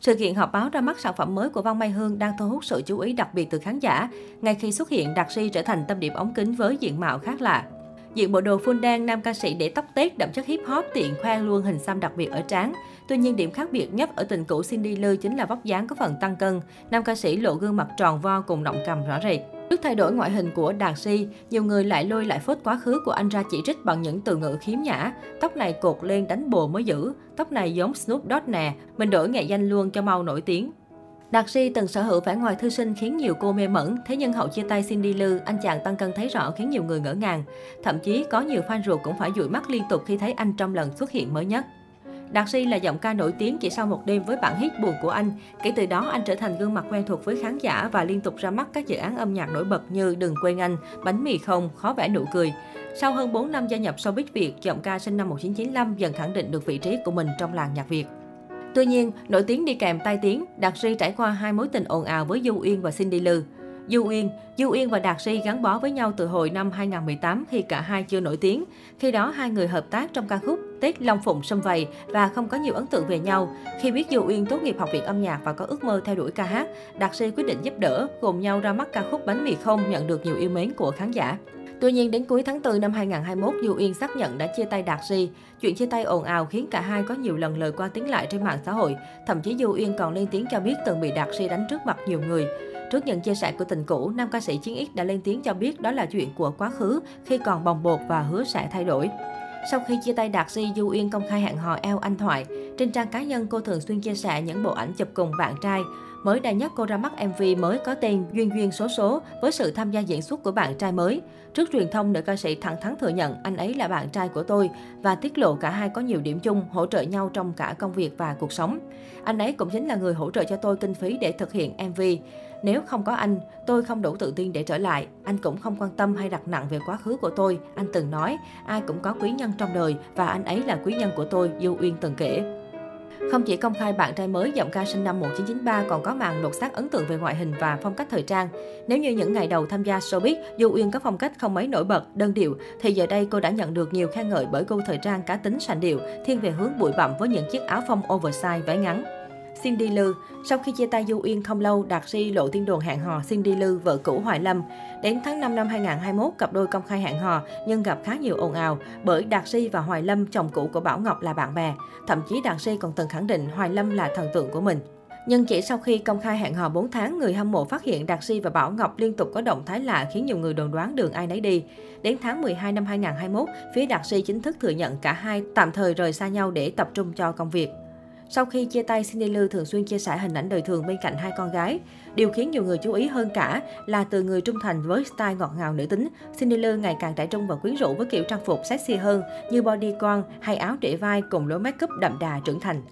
Sự kiện họp báo ra mắt sản phẩm mới của Văn Mai Hương đang thu hút sự chú ý đặc biệt từ khán giả, ngay khi xuất hiện Đạt Si trở thành tâm điểm ống kính với diện mạo khác lạ. Diện bộ đồ full đen, nam ca sĩ để tóc tết đậm chất hip hop tiện khoe luôn hình xăm đặc biệt ở trán. Tuy nhiên điểm khác biệt nhất ở tình cũ Cindy Lư chính là vóc dáng có phần tăng cân. Nam ca sĩ lộ gương mặt tròn vo cùng động cầm rõ rệt. Trước thay đổi ngoại hình của Đạt Si, nhiều người lại lôi lại phốt quá khứ của anh ra chỉ trích bằng những từ ngữ khiếm nhã. Tóc này cột lên đánh bồ mới giữ, tóc này giống Snoop Dogg nè, mình đổi nghệ danh luôn cho mau nổi tiếng. Đạt Si từng sở hữu vẻ ngoài thư sinh khiến nhiều cô mê mẩn, thế nhưng hậu chia tay Cindy Lư, anh chàng tăng cân thấy rõ khiến nhiều người ngỡ ngàng. Thậm chí có nhiều fan ruột cũng phải dụi mắt liên tục khi thấy anh trong lần xuất hiện mới nhất. Đạt Si là giọng ca nổi tiếng chỉ sau một đêm với bản hit buồn của anh. Kể từ đó, anh trở thành gương mặt quen thuộc với khán giả và liên tục ra mắt các dự án âm nhạc nổi bật như Đừng quên anh, Bánh mì không, Khó vẽ nụ cười. Sau hơn 4 năm gia nhập showbiz Việt, giọng ca sinh năm 1995 dần khẳng định được vị trí của mình trong làng nhạc Việt. Tuy nhiên, nổi tiếng đi kèm tai tiếng, Đạt Si trải qua hai mối tình ồn ào với Du Uyên và Cindy Lư. Du Uyên, Du Uyên và Đạt Si gắn bó với nhau từ hồi năm 2018 khi cả hai chưa nổi tiếng. Khi đó hai người hợp tác trong ca khúc Tết Long Phụng Sâm Vầy và không có nhiều ấn tượng về nhau. Khi biết Du Uyên tốt nghiệp học viện âm nhạc và có ước mơ theo đuổi ca hát, Đạt Si quyết định giúp đỡ, cùng nhau ra mắt ca khúc Bánh mì không nhận được nhiều yêu mến của khán giả. Tuy nhiên, đến cuối tháng 4 năm 2021, Du Uyên xác nhận đã chia tay Đạt Si. Chuyện chia tay ồn ào khiến cả hai có nhiều lần lời qua tiếng lại trên mạng xã hội. Thậm chí Du Uyên còn lên tiếng cho biết từng bị Đạt Si đánh trước mặt nhiều người. Trước những chia sẻ của tình cũ, nam ca sĩ Chiến X đã lên tiếng cho biết đó là chuyện của quá khứ khi còn bồng bột và hứa sẽ thay đổi. Sau khi chia tay Đạt Si, Du Uyên công khai hẹn hò eo anh thoại. Trên trang cá nhân, cô thường xuyên chia sẻ những bộ ảnh chụp cùng bạn trai. Mới đây nhất, cô ra mắt MV mới có tên Duyên Duyên Số Số với sự tham gia diễn xuất của bạn trai mới. Trước truyền thông, nữ ca sĩ thẳng thắn thừa nhận anh ấy là bạn trai của tôi và tiết lộ cả hai có nhiều điểm chung, hỗ trợ nhau trong cả công việc và cuộc sống. Anh ấy cũng chính là người hỗ trợ cho tôi kinh phí để thực hiện MV. Nếu không có anh, tôi không đủ tự tin để trở lại. Anh cũng không quan tâm hay đặt nặng về quá khứ của tôi. Anh từng nói, ai cũng có quý nhân trong đời và anh ấy là quý nhân của tôi, Du Uyên từng kể. Không chỉ công khai bạn trai mới giọng ca sinh năm 1993 còn có màn lột xác ấn tượng về ngoại hình và phong cách thời trang. Nếu như những ngày đầu tham gia showbiz, Du Uyên có phong cách không mấy nổi bật, đơn điệu, thì giờ đây cô đã nhận được nhiều khen ngợi bởi cô thời trang cá tính sành điệu, thiên về hướng bụi bặm với những chiếc áo phông oversize váy ngắn. Cindy Lư Sau khi chia tay Du Uyên không lâu, Đạt Si lộ tin đồn hẹn hò Cindy Lư vợ cũ Hoài Lâm. Đến tháng 5 năm 2021, cặp đôi công khai hẹn hò nhưng gặp khá nhiều ồn ào bởi Đạt Si và Hoài Lâm, chồng cũ của Bảo Ngọc là bạn bè. Thậm chí Đạt Si còn từng khẳng định Hoài Lâm là thần tượng của mình. Nhưng chỉ sau khi công khai hẹn hò 4 tháng, người hâm mộ phát hiện Đạt Si và Bảo Ngọc liên tục có động thái lạ khiến nhiều người đồn đoán đường ai nấy đi. Đến tháng 12 năm 2021, phía Đạt Si chính thức thừa nhận cả hai tạm thời rời xa nhau để tập trung cho công việc. Sau khi chia tay, Cindy Lư thường xuyên chia sẻ hình ảnh đời thường bên cạnh hai con gái. Điều khiến nhiều người chú ý hơn cả là từ người trung thành với style ngọt ngào nữ tính, Cindy Lư ngày càng trẻ trung và quyến rũ với kiểu trang phục sexy hơn như body con hay áo trễ vai cùng lối make up đậm đà trưởng thành.